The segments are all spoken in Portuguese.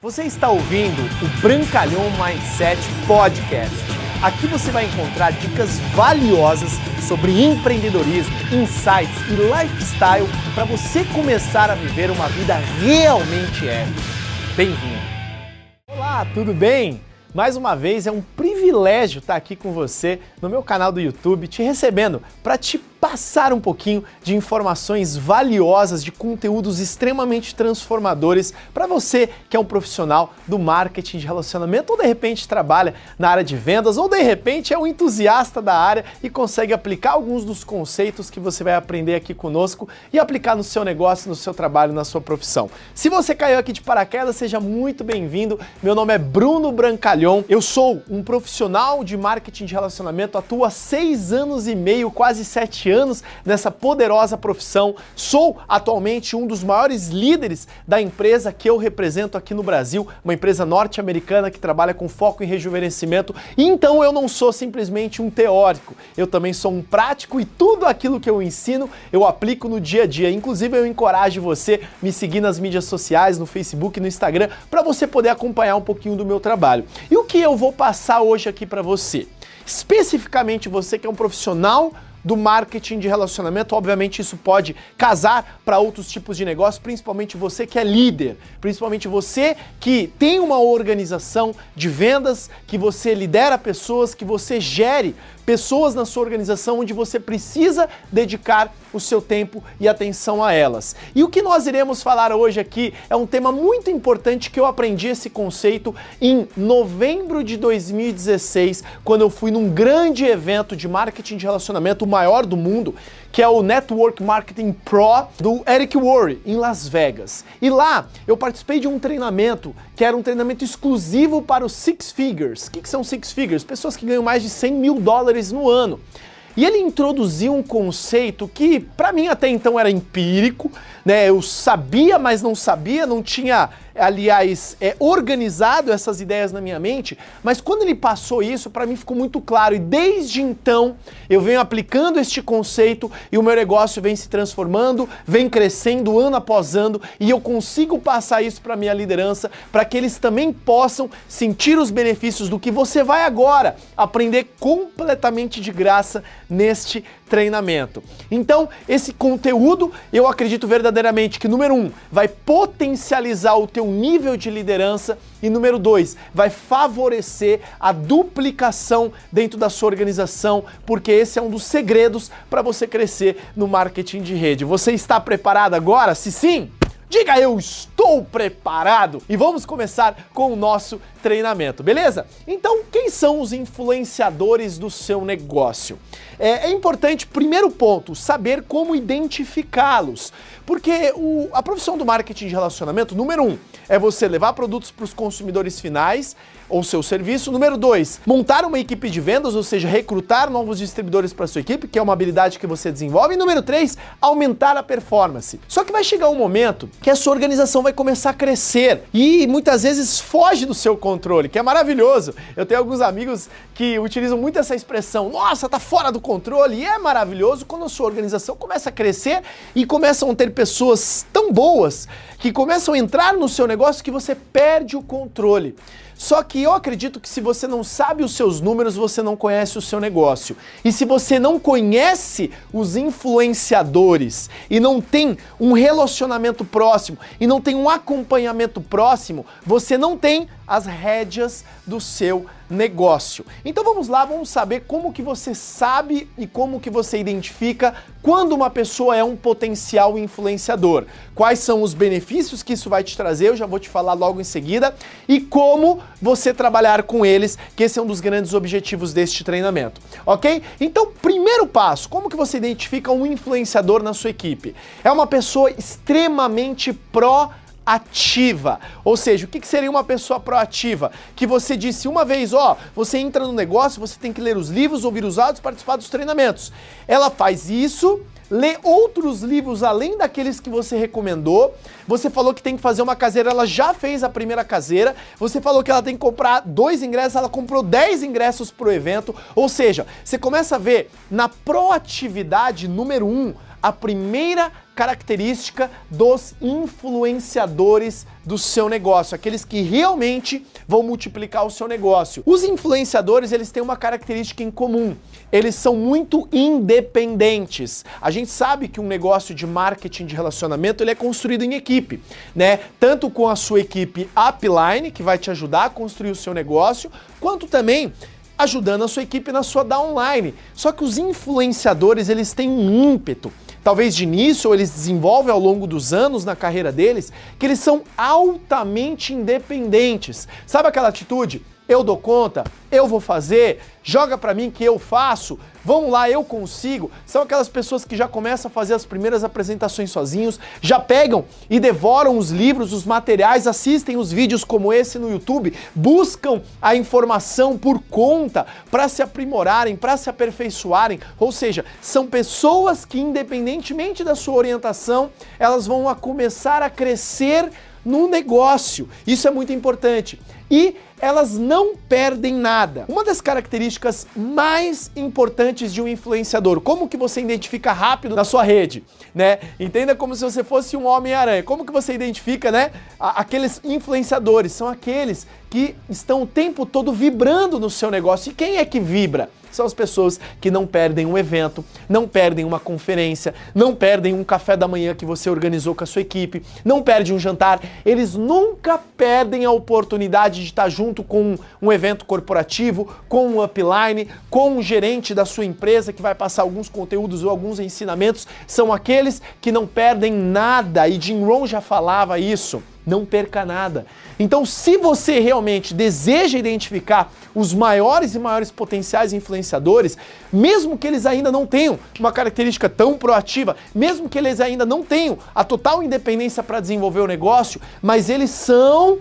Você está ouvindo o Brancalhão Mindset Podcast. Aqui você vai encontrar dicas valiosas sobre empreendedorismo, insights e lifestyle para você começar a viver uma vida realmente épica. Bem-vindo! Olá, tudo bem? Mais uma vez é um privilégio estar aqui com você no meu canal do YouTube, te recebendo para te passar um pouquinho de informações valiosas, de conteúdos extremamente transformadores para você que é um profissional do marketing de relacionamento ou de repente trabalha na área de vendas ou de repente é um entusiasta da área e consegue aplicar alguns dos conceitos que você vai aprender aqui conosco e aplicar no seu negócio, no seu trabalho, na sua profissão. Se você caiu aqui de paraquedas, seja muito bem-vindo. Meu nome é Bruno Brancalhão. Eu sou um profissional de marketing de relacionamento, atuo há seis anos e meio, quase sete anos nessa poderosa profissão. Sou atualmente um dos maiores líderes da empresa que eu represento aqui no Brasil, uma empresa norte-americana que trabalha com foco em rejuvenescimento. Então eu não sou simplesmente um teórico, eu também sou um prático e tudo aquilo que eu ensino eu aplico no dia a dia. Inclusive eu encorajo você me seguir nas mídias sociais, no Facebook, no Instagram, para você poder acompanhar um pouquinho do meu trabalho. E o que eu vou passar hoje aqui para você? Especificamente você que é um profissional do marketing de relacionamento. Obviamente, isso pode casar para outros tipos de negócio, principalmente você que é líder, principalmente você que tem uma organização de vendas, que você lidera pessoas, que você gere pessoas na sua organização onde você precisa dedicar o seu tempo e atenção a elas. E o que nós iremos falar hoje aqui é um tema muito importante que eu aprendi esse conceito em novembro de 2016, quando eu fui num grande evento de marketing de relacionamento, o maior do mundo, que é o Network Marketing Pro do Eric Worre, em Las Vegas. E lá eu participei de um treinamento que era um treinamento exclusivo para os Six Figures. O que, que são Six Figures? Pessoas que ganham mais de 100 mil dólares no ano. E ele introduziu um conceito que para mim até então era empírico, né? Eu sabia, mas não sabia, não tinha aliás, é, organizado essas ideias na minha mente, mas quando ele passou isso, para mim ficou muito claro e desde então eu venho aplicando este conceito e o meu negócio vem se transformando, vem crescendo ano após ano e eu consigo passar isso para minha liderança para que eles também possam sentir os benefícios do que você vai agora aprender completamente de graça neste treinamento. Então, esse conteúdo, eu acredito verdadeiramente que número um, vai potencializar o teu nível de liderança e número dois, vai favorecer a duplicação dentro da sua organização, porque esse é um dos segredos para você crescer no marketing de rede. Você está preparado agora? Se sim, Diga eu estou preparado e vamos começar com o nosso treinamento, beleza? Então, quem são os influenciadores do seu negócio? É, é importante, primeiro ponto, saber como identificá-los, porque o, a profissão do marketing de relacionamento, número um, é você levar produtos para os consumidores finais ou seu serviço. Número dois, montar uma equipe de vendas, ou seja, recrutar novos distribuidores para sua equipe, que é uma habilidade que você desenvolve. E número três, aumentar a performance. Só que vai chegar um momento que a sua organização vai começar a crescer e muitas vezes foge do seu controle, que é maravilhoso. Eu tenho alguns amigos que utilizam muito essa expressão, nossa, tá fora do controle, e é maravilhoso quando a sua organização começa a crescer e começam a ter pessoas tão boas que começam a entrar no seu negócio que você perde o controle. Só que eu acredito que se você não sabe os seus números, você não conhece o seu negócio. E se você não conhece os influenciadores e não tem um relacionamento próximo e não tem um acompanhamento próximo, você não tem as rédeas do seu negócio. Então vamos lá, vamos saber como que você sabe e como que você identifica quando uma pessoa é um potencial influenciador. Quais são os benefícios que isso vai te trazer, eu já vou te falar logo em seguida, e como você trabalhar com eles, que esse é um dos grandes objetivos deste treinamento, ok? Então, primeiro passo, como que você identifica um influenciador na sua equipe? É uma pessoa extremamente pró ativa. Ou seja, o que seria uma pessoa proativa? Que você disse uma vez, ó, você entra no negócio, você tem que ler os livros, ouvir os áudios, participar dos treinamentos. Ela faz isso, lê outros livros além daqueles que você recomendou. Você falou que tem que fazer uma caseira, ela já fez a primeira caseira. Você falou que ela tem que comprar dois ingressos, ela comprou dez ingressos para o evento. Ou seja, você começa a ver na proatividade número um a primeira característica dos influenciadores do seu negócio, aqueles que realmente vão multiplicar o seu negócio. Os influenciadores, eles têm uma característica em comum. Eles são muito independentes. A gente sabe que um negócio de marketing de relacionamento, ele é construído em equipe, né? Tanto com a sua equipe upline, que vai te ajudar a construir o seu negócio, quanto também ajudando a sua equipe na sua downline. Só que os influenciadores, eles têm um ímpeto talvez de início, ou eles desenvolvem ao longo dos anos na carreira deles, que eles são altamente independentes. Sabe aquela atitude? Eu dou conta, eu vou fazer, joga para mim que eu faço, vamos lá, eu consigo. São aquelas pessoas que já começam a fazer as primeiras apresentações sozinhos, já pegam e devoram os livros, os materiais, assistem os vídeos como esse no YouTube, buscam a informação por conta para se aprimorarem, para se aperfeiçoarem. Ou seja, são pessoas que independentemente da sua orientação, elas vão a começar a crescer no negócio. Isso é muito importante. E elas não perdem nada. Uma das características mais importantes de um influenciador, como que você identifica rápido na sua rede, né? Entenda como se você fosse um Homem-Aranha. Como que você identifica, né? Aqueles influenciadores são aqueles que estão o tempo todo vibrando no seu negócio. E quem é que vibra? São as pessoas que não perdem um evento, não perdem uma conferência, não perdem um café da manhã que você organizou com a sua equipe, não perdem um jantar. Eles nunca perdem a oportunidade de estar junto com um evento corporativo, com um upline, com um gerente da sua empresa que vai passar alguns conteúdos ou alguns ensinamentos. São aqueles que não perdem nada e Jim Rohn já falava isso não perca nada. Então, se você realmente deseja identificar os maiores e maiores potenciais influenciadores, mesmo que eles ainda não tenham uma característica tão proativa, mesmo que eles ainda não tenham a total independência para desenvolver o negócio, mas eles são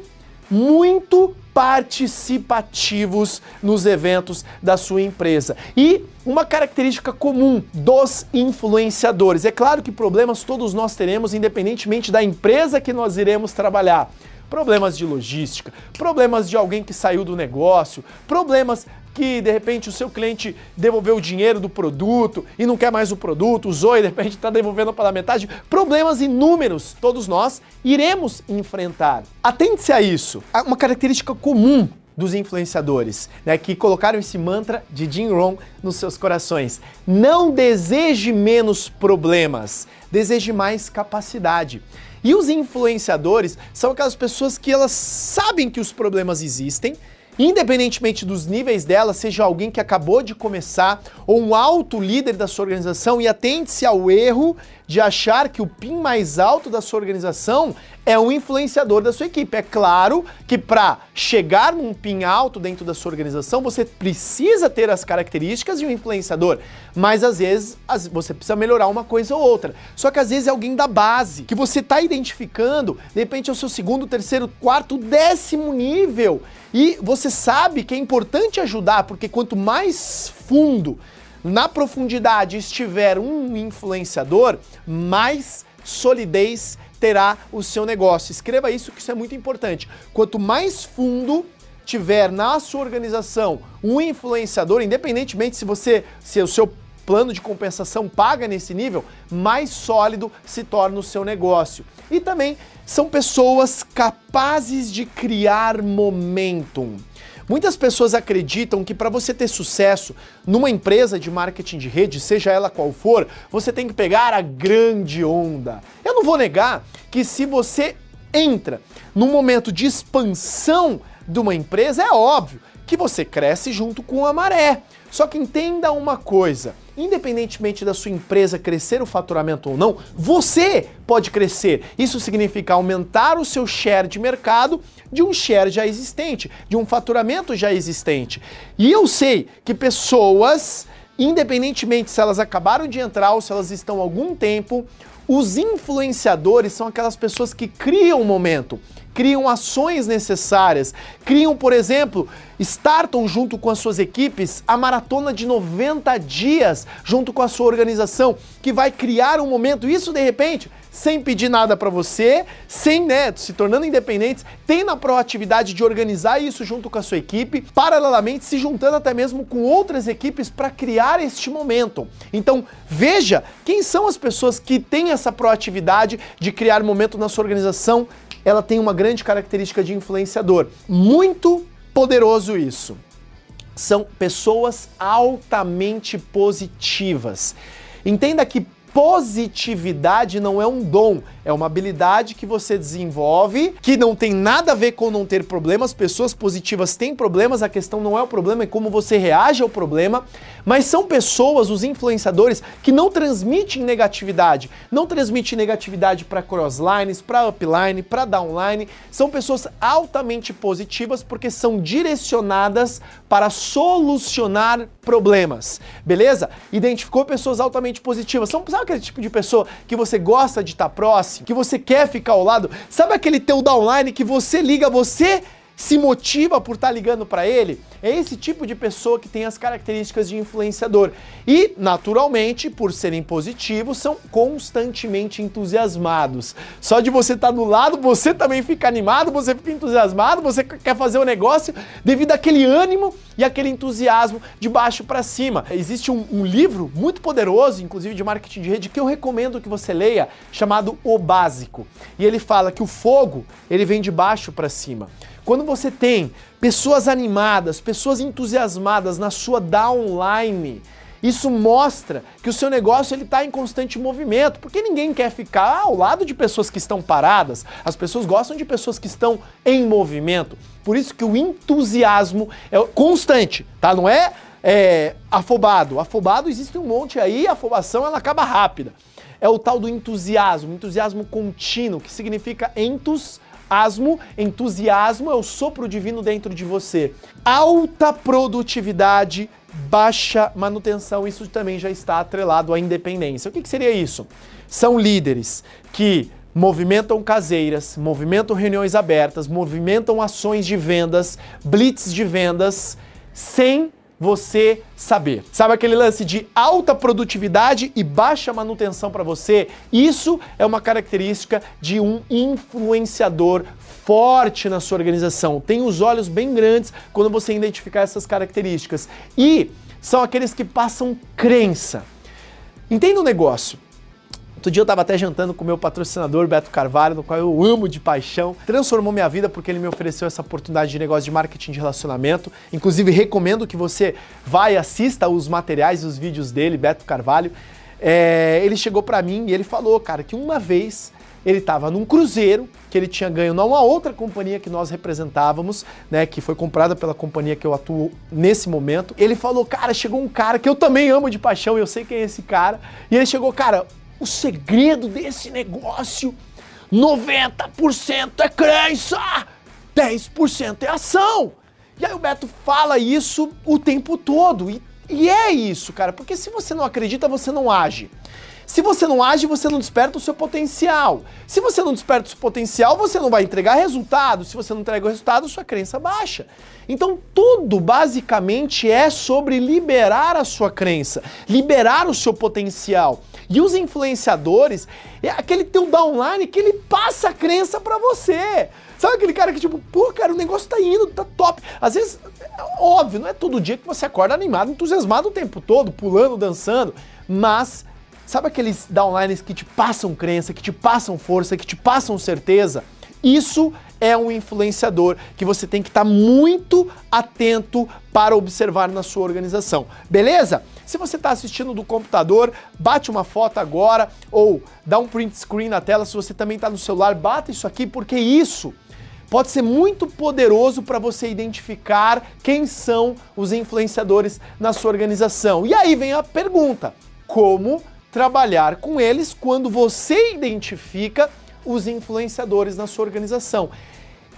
muito participativos nos eventos da sua empresa. E uma característica comum dos influenciadores. É claro que problemas todos nós teremos, independentemente da empresa que nós iremos trabalhar problemas de logística, problemas de alguém que saiu do negócio, problemas que de repente o seu cliente devolveu o dinheiro do produto e não quer mais o produto, usou e de repente está devolvendo pela metade. Problemas inúmeros, todos nós iremos enfrentar. Atente-se a isso. Uma característica comum dos influenciadores, né, que colocaram esse mantra de Jim Rohn nos seus corações. Não deseje menos problemas, deseje mais capacidade. E os influenciadores são aquelas pessoas que elas sabem que os problemas existem, independentemente dos níveis dela, seja alguém que acabou de começar ou um alto líder da sua organização e atente-se ao erro de achar que o PIN mais alto da sua organização é um influenciador da sua equipe. É claro que para chegar num PIN alto dentro da sua organização, você precisa ter as características de um influenciador, mas às vezes você precisa melhorar uma coisa ou outra. Só que às vezes é alguém da base que você está identificando, de repente é o seu segundo, terceiro, quarto, décimo nível. E você sabe que é importante ajudar, porque quanto mais fundo na profundidade estiver um influenciador, mais solidez terá o seu negócio. Escreva isso que isso é muito importante. Quanto mais fundo tiver na sua organização um influenciador, independentemente se você se o seu plano de compensação paga nesse nível, mais sólido se torna o seu negócio. E também são pessoas capazes de criar momentum. Muitas pessoas acreditam que para você ter sucesso numa empresa de marketing de rede, seja ela qual for, você tem que pegar a grande onda. Eu não vou negar que se você entra num momento de expansão de uma empresa, é óbvio que você cresce junto com a maré. Só que entenda uma coisa: independentemente da sua empresa crescer o faturamento ou não, você pode crescer. Isso significa aumentar o seu share de mercado de um share já existente, de um faturamento já existente. E eu sei que pessoas, independentemente se elas acabaram de entrar ou se elas estão há algum tempo, os influenciadores são aquelas pessoas que criam o momento criam ações necessárias, criam, por exemplo, startam junto com as suas equipes a maratona de 90 dias junto com a sua organização, que vai criar um momento, isso de repente sem pedir nada para você, sem, né, se tornando independentes, tem na proatividade de organizar isso junto com a sua equipe, paralelamente se juntando até mesmo com outras equipes para criar este momento. Então, veja quem são as pessoas que têm essa proatividade de criar momento na sua organização, ela tem uma grande característica de influenciador. Muito poderoso isso. São pessoas altamente positivas. Entenda que positividade não é um dom, é uma habilidade que você desenvolve, que não tem nada a ver com não ter problemas. Pessoas positivas têm problemas, a questão não é o problema, é como você reage ao problema. Mas são pessoas, os influenciadores, que não transmitem negatividade. Não transmitem negatividade para crosslines, para upline, para downline. São pessoas altamente positivas porque são direcionadas para solucionar problemas. Beleza? Identificou pessoas altamente positivas. São, sabe aquele tipo de pessoa que você gosta de estar próximo, que você quer ficar ao lado? Sabe aquele teu downline que você liga, você se motiva por estar tá ligando para ele, é esse tipo de pessoa que tem as características de influenciador. E, naturalmente, por serem positivos, são constantemente entusiasmados. Só de você estar tá do lado, você também fica animado, você fica entusiasmado, você quer fazer o um negócio devido àquele ânimo e aquele entusiasmo de baixo para cima. Existe um, um livro muito poderoso, inclusive de marketing de rede, que eu recomendo que você leia, chamado O Básico. E ele fala que o fogo, ele vem de baixo para cima. Quando você tem pessoas animadas, pessoas entusiasmadas na sua downline, isso mostra que o seu negócio ele está em constante movimento, porque ninguém quer ficar ao lado de pessoas que estão paradas. As pessoas gostam de pessoas que estão em movimento. Por isso que o entusiasmo é constante, tá? Não é, é afobado. Afobado existe um monte aí, a afobação ela acaba rápida. É o tal do entusiasmo, entusiasmo contínuo, que significa entus Asmo, entusiasmo é o sopro divino dentro de você. Alta produtividade, baixa manutenção, isso também já está atrelado à independência. O que, que seria isso? São líderes que movimentam caseiras, movimentam reuniões abertas, movimentam ações de vendas, blitz de vendas, sem você saber. Sabe aquele lance de alta produtividade e baixa manutenção para você? Isso é uma característica de um influenciador forte na sua organização. Tem os olhos bem grandes quando você identificar essas características. E são aqueles que passam crença. Entenda o um negócio. Outro dia eu estava até jantando com o meu patrocinador, Beto Carvalho, no qual eu amo de paixão. Transformou minha vida porque ele me ofereceu essa oportunidade de negócio de marketing de relacionamento. Inclusive, recomendo que você vá e assista os materiais e os vídeos dele, Beto Carvalho. É, ele chegou para mim e ele falou, cara, que uma vez ele estava num cruzeiro que ele tinha ganho numa outra companhia que nós representávamos, né, que foi comprada pela companhia que eu atuo nesse momento. Ele falou, cara, chegou um cara que eu também amo de paixão, eu sei quem é esse cara. E ele chegou, cara, o segredo desse negócio, 90% é crença, 10% é ação. E aí o Beto fala isso o tempo todo. E, e é isso, cara, porque se você não acredita, você não age. Se você não age, você não desperta o seu potencial. Se você não desperta o seu potencial, você não vai entregar resultado. Se você não entrega o resultado, sua crença baixa. Então, tudo basicamente é sobre liberar a sua crença, liberar o seu potencial. E os influenciadores é aquele teu downline que ele passa a crença para você. Sabe aquele cara que tipo, pô, cara, o negócio tá indo, tá top. Às vezes, é óbvio, não é todo dia que você acorda animado, entusiasmado o tempo todo, pulando, dançando, mas Sabe aqueles downlines que te passam crença, que te passam força, que te passam certeza? Isso é um influenciador que você tem que estar tá muito atento para observar na sua organização. Beleza? Se você está assistindo do computador, bate uma foto agora ou dá um print screen na tela. Se você também está no celular, bata isso aqui, porque isso pode ser muito poderoso para você identificar quem são os influenciadores na sua organização. E aí vem a pergunta: como trabalhar com eles quando você identifica os influenciadores na sua organização.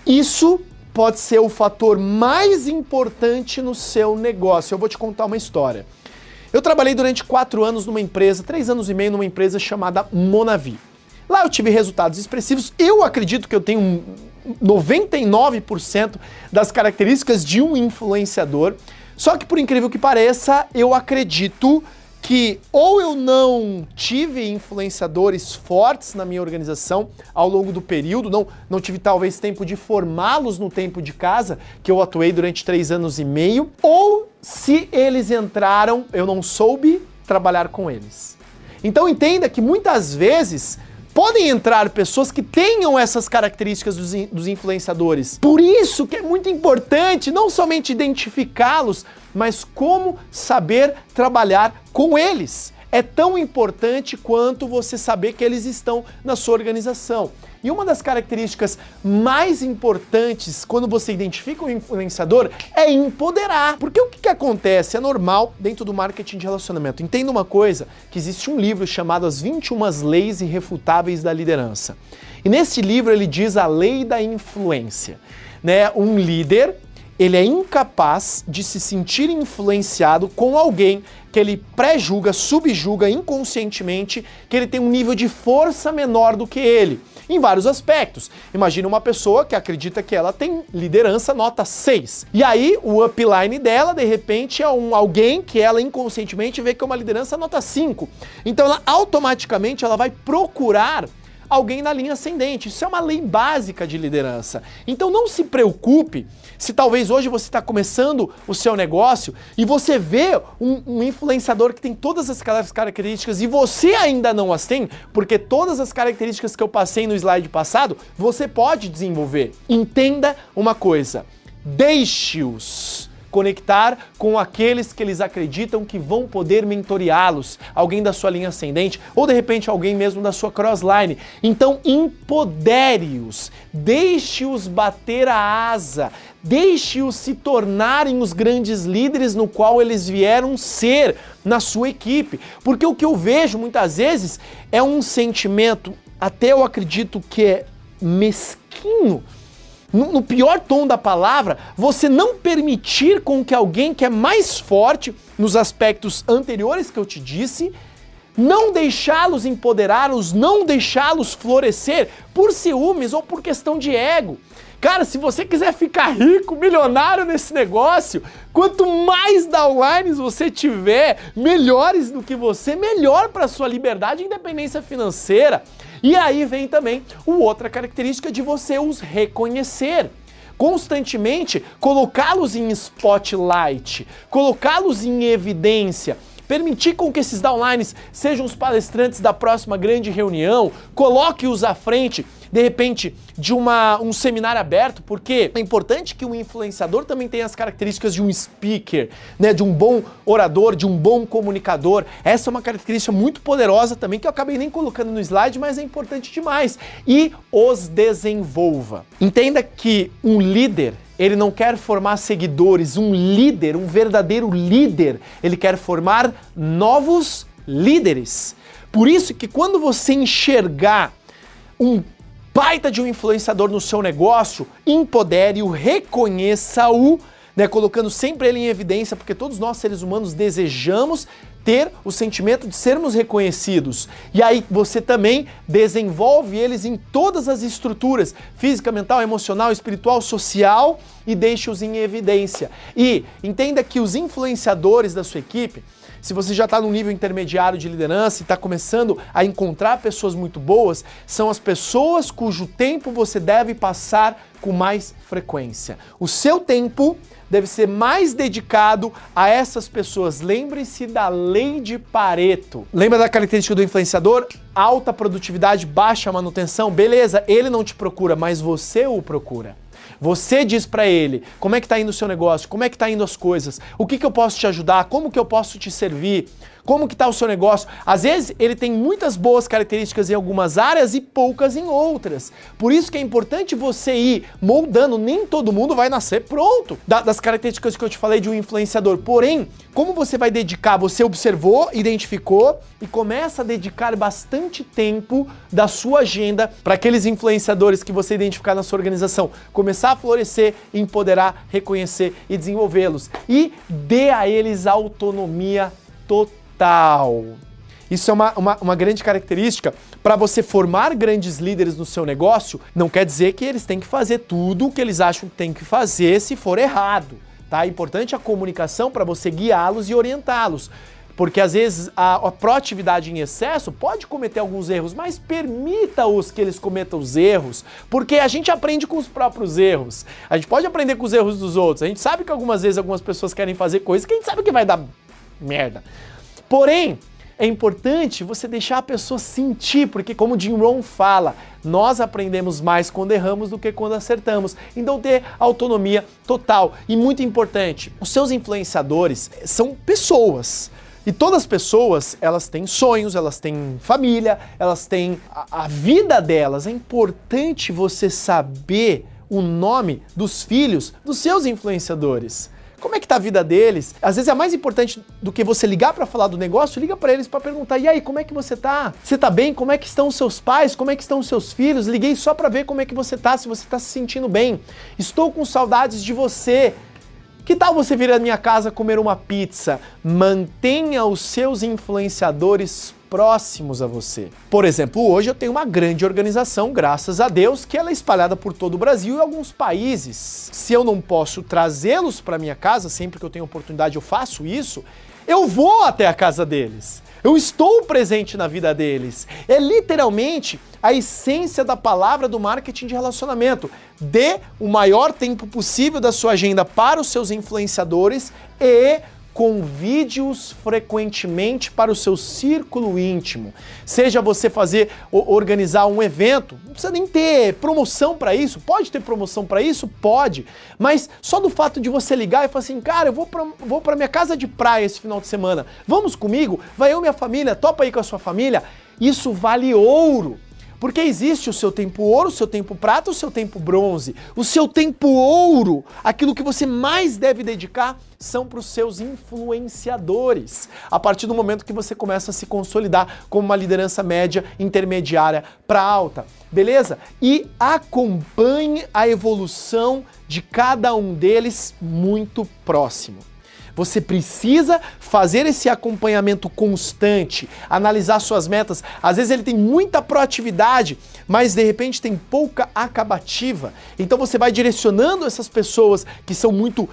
Isso pode ser o fator mais importante no seu negócio. Eu vou te contar uma história. Eu trabalhei durante quatro anos numa empresa, três anos e meio numa empresa chamada Monavi. Lá eu tive resultados expressivos. Eu acredito que eu tenho 99% das características de um influenciador. Só que, por incrível que pareça, eu acredito que ou eu não tive influenciadores fortes na minha organização ao longo do período, não, não tive talvez tempo de formá-los no tempo de casa, que eu atuei durante três anos e meio, ou se eles entraram, eu não soube trabalhar com eles. Então entenda que muitas vezes podem entrar pessoas que tenham essas características dos, dos influenciadores. Por isso que é muito importante não somente identificá-los, mas como saber trabalhar com eles é tão importante quanto você saber que eles estão na sua organização. E uma das características mais importantes quando você identifica um influenciador é empoderar. Porque o que, que acontece? É normal dentro do marketing de relacionamento. Entenda uma coisa: que existe um livro chamado As 21 Leis Irrefutáveis da Liderança. E nesse livro ele diz a lei da influência. Né? Um líder ele é incapaz de se sentir influenciado com alguém que ele pré-julga, subjuga inconscientemente que ele tem um nível de força menor do que ele, em vários aspectos. Imagina uma pessoa que acredita que ela tem liderança nota 6. E aí o upline dela, de repente, é um alguém que ela inconscientemente vê que é uma liderança nota 5. Então ela automaticamente ela vai procurar alguém na linha ascendente. Isso é uma lei básica de liderança. Então não se preocupe se talvez hoje você está começando o seu negócio e você vê um, um, influenciador que tem todas as características e você ainda não as tem, porque todas as características que eu passei no slide passado você pode desenvolver. Entenda uma coisa: deixe-os conectar com aqueles que eles acreditam que vão poder mentoreá-los, alguém da sua linha ascendente ou de repente alguém mesmo da sua crossline. Então empodere-os, deixe-os bater a asa, deixe-os se tornarem os grandes líderes no qual eles vieram ser na sua equipe. Porque o que eu vejo muitas vezes é um sentimento, até eu acredito que é mesquinho no, no pior tom da palavra, você não permitir com que alguém que é mais forte nos aspectos anteriores que eu te disse, não deixá-los empoderá-los, não deixá-los florescer por ciúmes ou por questão de ego. Cara, se você quiser ficar rico, milionário nesse negócio, quanto mais downlines você tiver, melhores do que você, melhor para sua liberdade e independência financeira. E aí vem também o outra característica de você os reconhecer. Constantemente colocá-los em spotlight, colocá-los em evidência, permitir com que esses downlines sejam os palestrantes da próxima grande reunião, coloque-os à frente de repente, de uma, um seminário aberto, porque é importante que o influenciador também tenha as características de um speaker, né, de um bom orador, de um bom comunicador. Essa é uma característica muito poderosa também que eu acabei nem colocando no slide, mas é importante demais. E os desenvolva. Entenda que um líder ele não quer formar seguidores, um líder, um verdadeiro líder, ele quer formar novos líderes. Por isso que quando você enxergar um baita de um influenciador no seu negócio, empodere-o, reconheça-o, né, colocando sempre ele em evidência, porque todos nós seres humanos desejamos ter o sentimento de sermos reconhecidos. E aí você também desenvolve eles em todas as estruturas, física, mental, emocional, espiritual, social e deixe-os em evidência. E entenda que os influenciadores da sua equipe, se você já está no nível intermediário de liderança e está começando a encontrar pessoas muito boas, são as pessoas cujo tempo você deve passar com mais frequência. O seu tempo deve ser mais dedicado a essas pessoas. Lembre-se da lei de Pareto. Lembra da característica do influenciador? Alta produtividade, baixa manutenção. Beleza, ele não te procura, mas você o procura. Você diz para ele como é que está indo o seu negócio, como é que está indo as coisas, o que, que eu posso te ajudar, como que eu posso te servir, como que está o seu negócio. Às vezes ele tem muitas boas características em algumas áreas e poucas em outras. Por isso que é importante você ir moldando. Nem todo mundo vai nascer pronto das características que eu te falei de um influenciador. Porém, como você vai dedicar? Você observou, identificou e começa a dedicar bastante tempo da sua agenda para aqueles influenciadores que você identificar na sua organização. Começar a florescer, empoderar, reconhecer e desenvolvê-los. E dê a eles autonomia total tal. Isso é uma, uma, uma grande característica. Para você formar grandes líderes no seu negócio, não quer dizer que eles têm que fazer tudo o que eles acham que tem que fazer se for errado. Tá? É importante a comunicação para você guiá-los e orientá-los. Porque às vezes a, a proatividade em excesso pode cometer alguns erros, mas permita-os que eles cometam os erros, porque a gente aprende com os próprios erros. A gente pode aprender com os erros dos outros. A gente sabe que algumas vezes algumas pessoas querem fazer coisas que a gente sabe que vai dar merda. Porém, é importante você deixar a pessoa sentir, porque como Jim Rohn fala, nós aprendemos mais quando erramos do que quando acertamos. Então ter autonomia total e muito importante, os seus influenciadores são pessoas. E todas as pessoas, elas têm sonhos, elas têm família, elas têm a, a vida delas. É importante você saber o nome dos filhos dos seus influenciadores. Como é que tá a vida deles? Às vezes é mais importante do que você ligar para falar do negócio, liga para eles para perguntar: "E aí, como é que você tá? Você tá bem? Como é que estão os seus pais? Como é que estão os seus filhos? Liguei só para ver como é que você tá, se você tá se sentindo bem. Estou com saudades de você. Que tal você vir à minha casa comer uma pizza? Mantenha os seus influenciadores próximos a você. Por exemplo, hoje eu tenho uma grande organização, graças a Deus, que ela é espalhada por todo o Brasil e alguns países. Se eu não posso trazê-los para minha casa, sempre que eu tenho oportunidade eu faço isso, eu vou até a casa deles. Eu estou presente na vida deles. É literalmente a essência da palavra do marketing de relacionamento. Dê o maior tempo possível da sua agenda para os seus influenciadores e convide-os frequentemente para o seu círculo íntimo. Seja você fazer organizar um evento, não precisa nem ter promoção para isso. Pode ter promoção para isso? Pode. Mas só do fato de você ligar e falar assim, cara, eu vou para vou para minha casa de praia esse final de semana. Vamos comigo? Vai eu minha família, topa aí com a sua família. Isso vale ouro. Porque existe o seu tempo ouro, o seu tempo prata, o seu tempo bronze. O seu tempo ouro, aquilo que você mais deve dedicar, são para os seus influenciadores. A partir do momento que você começa a se consolidar como uma liderança média, intermediária para alta. Beleza? E acompanhe a evolução de cada um deles muito próximo. Você precisa fazer esse acompanhamento constante, analisar suas metas. Às vezes ele tem muita proatividade, mas de repente tem pouca acabativa. Então você vai direcionando essas pessoas que são muito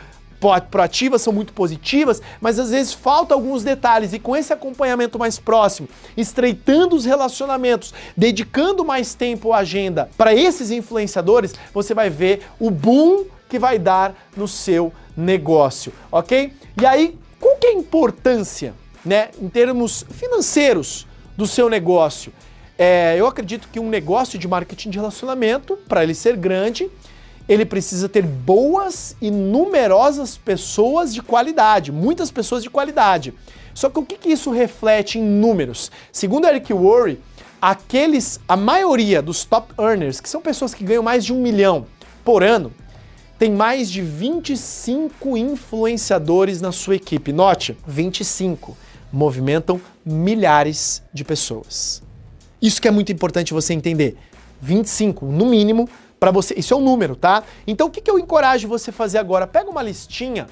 proativas, são muito positivas, mas às vezes falta alguns detalhes e com esse acompanhamento mais próximo, estreitando os relacionamentos, dedicando mais tempo à agenda para esses influenciadores, você vai ver o boom que vai dar no seu negócio, ok? E aí, qual que é a importância, né, em termos financeiros do seu negócio? É, eu acredito que um negócio de marketing de relacionamento, para ele ser grande, ele precisa ter boas e numerosas pessoas de qualidade, muitas pessoas de qualidade. Só que o que, que isso reflete em números? Segundo Eric Worre, aqueles, a maioria dos top earners, que são pessoas que ganham mais de um milhão por ano, tem mais de 25 influenciadores na sua equipe. Note, 25 movimentam milhares de pessoas. Isso que é muito importante você entender. 25, no mínimo, para você. Isso é um número, tá? Então o que, que eu encorajo você a fazer agora? Pega uma listinha,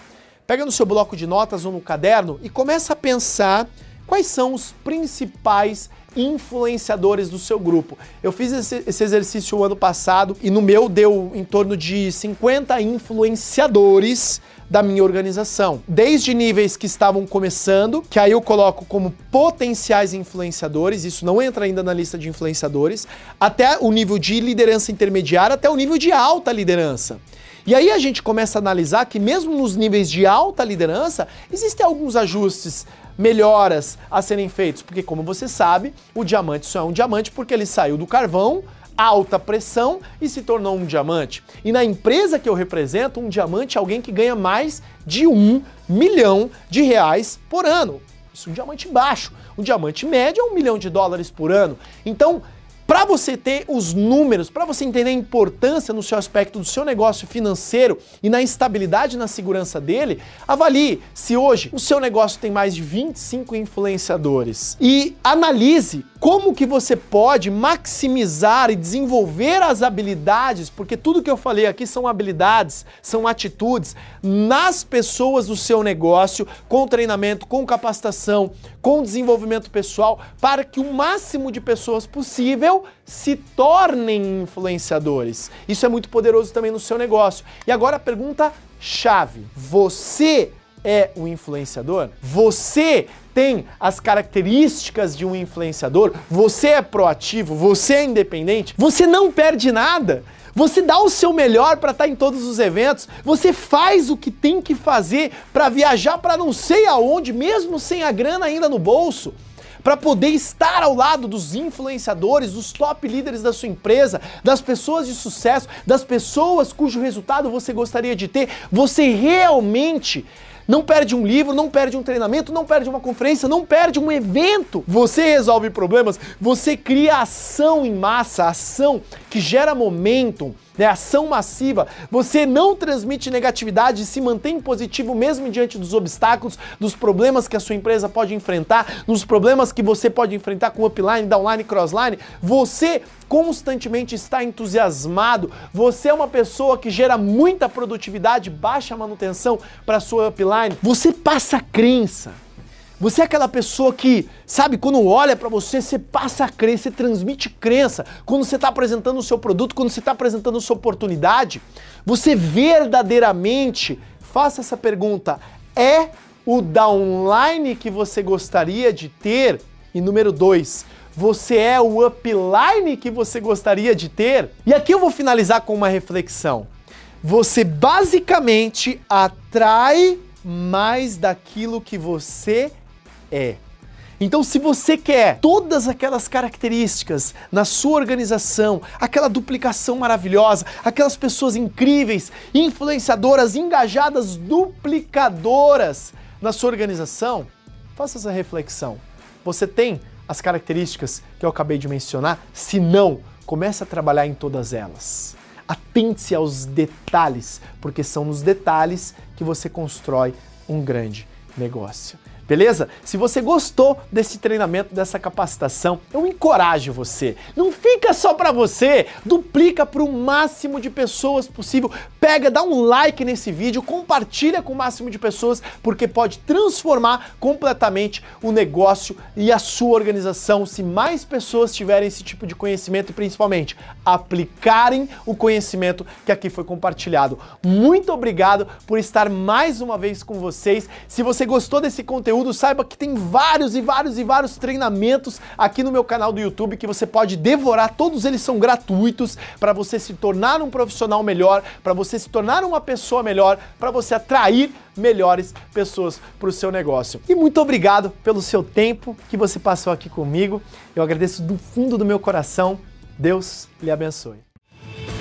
pega no seu bloco de notas ou no caderno e começa a pensar quais são os principais influenciadores do seu grupo. Eu fiz esse, esse, exercício o ano passado e no meu deu em torno de 50 influenciadores da minha organização. Desde níveis que estavam começando, que aí eu coloco como potenciais influenciadores, isso não entra ainda na lista de influenciadores, até o nível de liderança intermediária, até o nível de alta liderança. E aí a gente começa a analisar que mesmo nos níveis de alta liderança, existem alguns ajustes melhoras a serem feitos, porque como você sabe, o diamante só é um diamante porque ele saiu do carvão, alta pressão e se tornou um diamante. E na empresa que eu represento, um diamante é alguém que ganha mais de um milhão de reais por ano. Isso é um diamante baixo. Um diamante médio é um milhão de dólares por ano. Então, para você ter os números, para você entender a importância no seu aspecto do seu negócio financeiro e na estabilidade e na segurança dele, avalie se hoje o seu negócio tem mais de 25 influenciadores. E analise como que você pode maximizar e desenvolver as habilidades, porque tudo que eu falei aqui são habilidades, são atitudes nas pessoas do seu negócio, com treinamento, com capacitação, com desenvolvimento pessoal, para que o máximo de pessoas possível se tornem influenciadores. Isso é muito poderoso também no seu negócio. E agora a pergunta chave: você é um influenciador? Você tem as características de um influenciador? Você é proativo? Você é independente? Você não perde nada? Você dá o seu melhor para estar tá em todos os eventos, você faz o que tem que fazer para viajar para não sei aonde, mesmo sem a grana ainda no bolso. Para poder estar ao lado dos influenciadores, dos top líderes da sua empresa, das pessoas de sucesso, das pessoas cujo resultado você gostaria de ter, você realmente não perde um livro, não perde um treinamento, não perde uma conferência, não perde um evento. Você resolve problemas, você cria ação em massa, ação que gera momentum, né? Ação massiva. Você não transmite negatividade e se mantém positivo mesmo diante dos obstáculos, dos problemas que a sua empresa pode enfrentar, dos problemas que você pode enfrentar com upline, downline, crossline. Você constantemente está entusiasmado. Você é uma pessoa que gera muita produtividade, baixa manutenção para sua upline. Você passa crença. Você é aquela pessoa que, sabe, quando olha para você, você passa a crer, você transmite crença. Quando você está apresentando o seu produto, quando você está apresentando a sua oportunidade, você verdadeiramente, faça essa pergunta, é o downline que você gostaria de ter? E número dois, você é o upline que você gostaria de ter? E aqui eu vou finalizar com uma reflexão. Você basicamente atrai mais daquilo que você é. Então, se você quer todas aquelas características na sua organização, aquela duplicação maravilhosa, aquelas pessoas incríveis, influenciadoras, engajadas, duplicadoras na sua organização, faça essa reflexão. Você tem as características que eu acabei de mencionar? Se não, comece a trabalhar em todas elas. Atente-se aos detalhes, porque são nos detalhes que você constrói um grande negócio. Beleza? Se você gostou desse treinamento, dessa capacitação, eu encorajo você. Não fica só para você, duplica para o máximo de pessoas possível. Pega, dá um like nesse vídeo, compartilha com o máximo de pessoas, porque pode transformar completamente o negócio e a sua organização se mais pessoas tiverem esse tipo de conhecimento e principalmente aplicarem o conhecimento que aqui foi compartilhado. Muito obrigado por estar mais uma vez com vocês. Se você gostou desse conteúdo, conteúdo, saiba que tem vários e vários e vários treinamentos aqui no meu canal do YouTube que você pode devorar, todos eles são gratuitos para você se tornar um profissional melhor, para você se tornar uma pessoa melhor, para você atrair melhores pessoas para o seu negócio. E muito obrigado pelo seu tempo que você passou aqui comigo. Eu agradeço do fundo do meu coração. Deus lhe abençoe.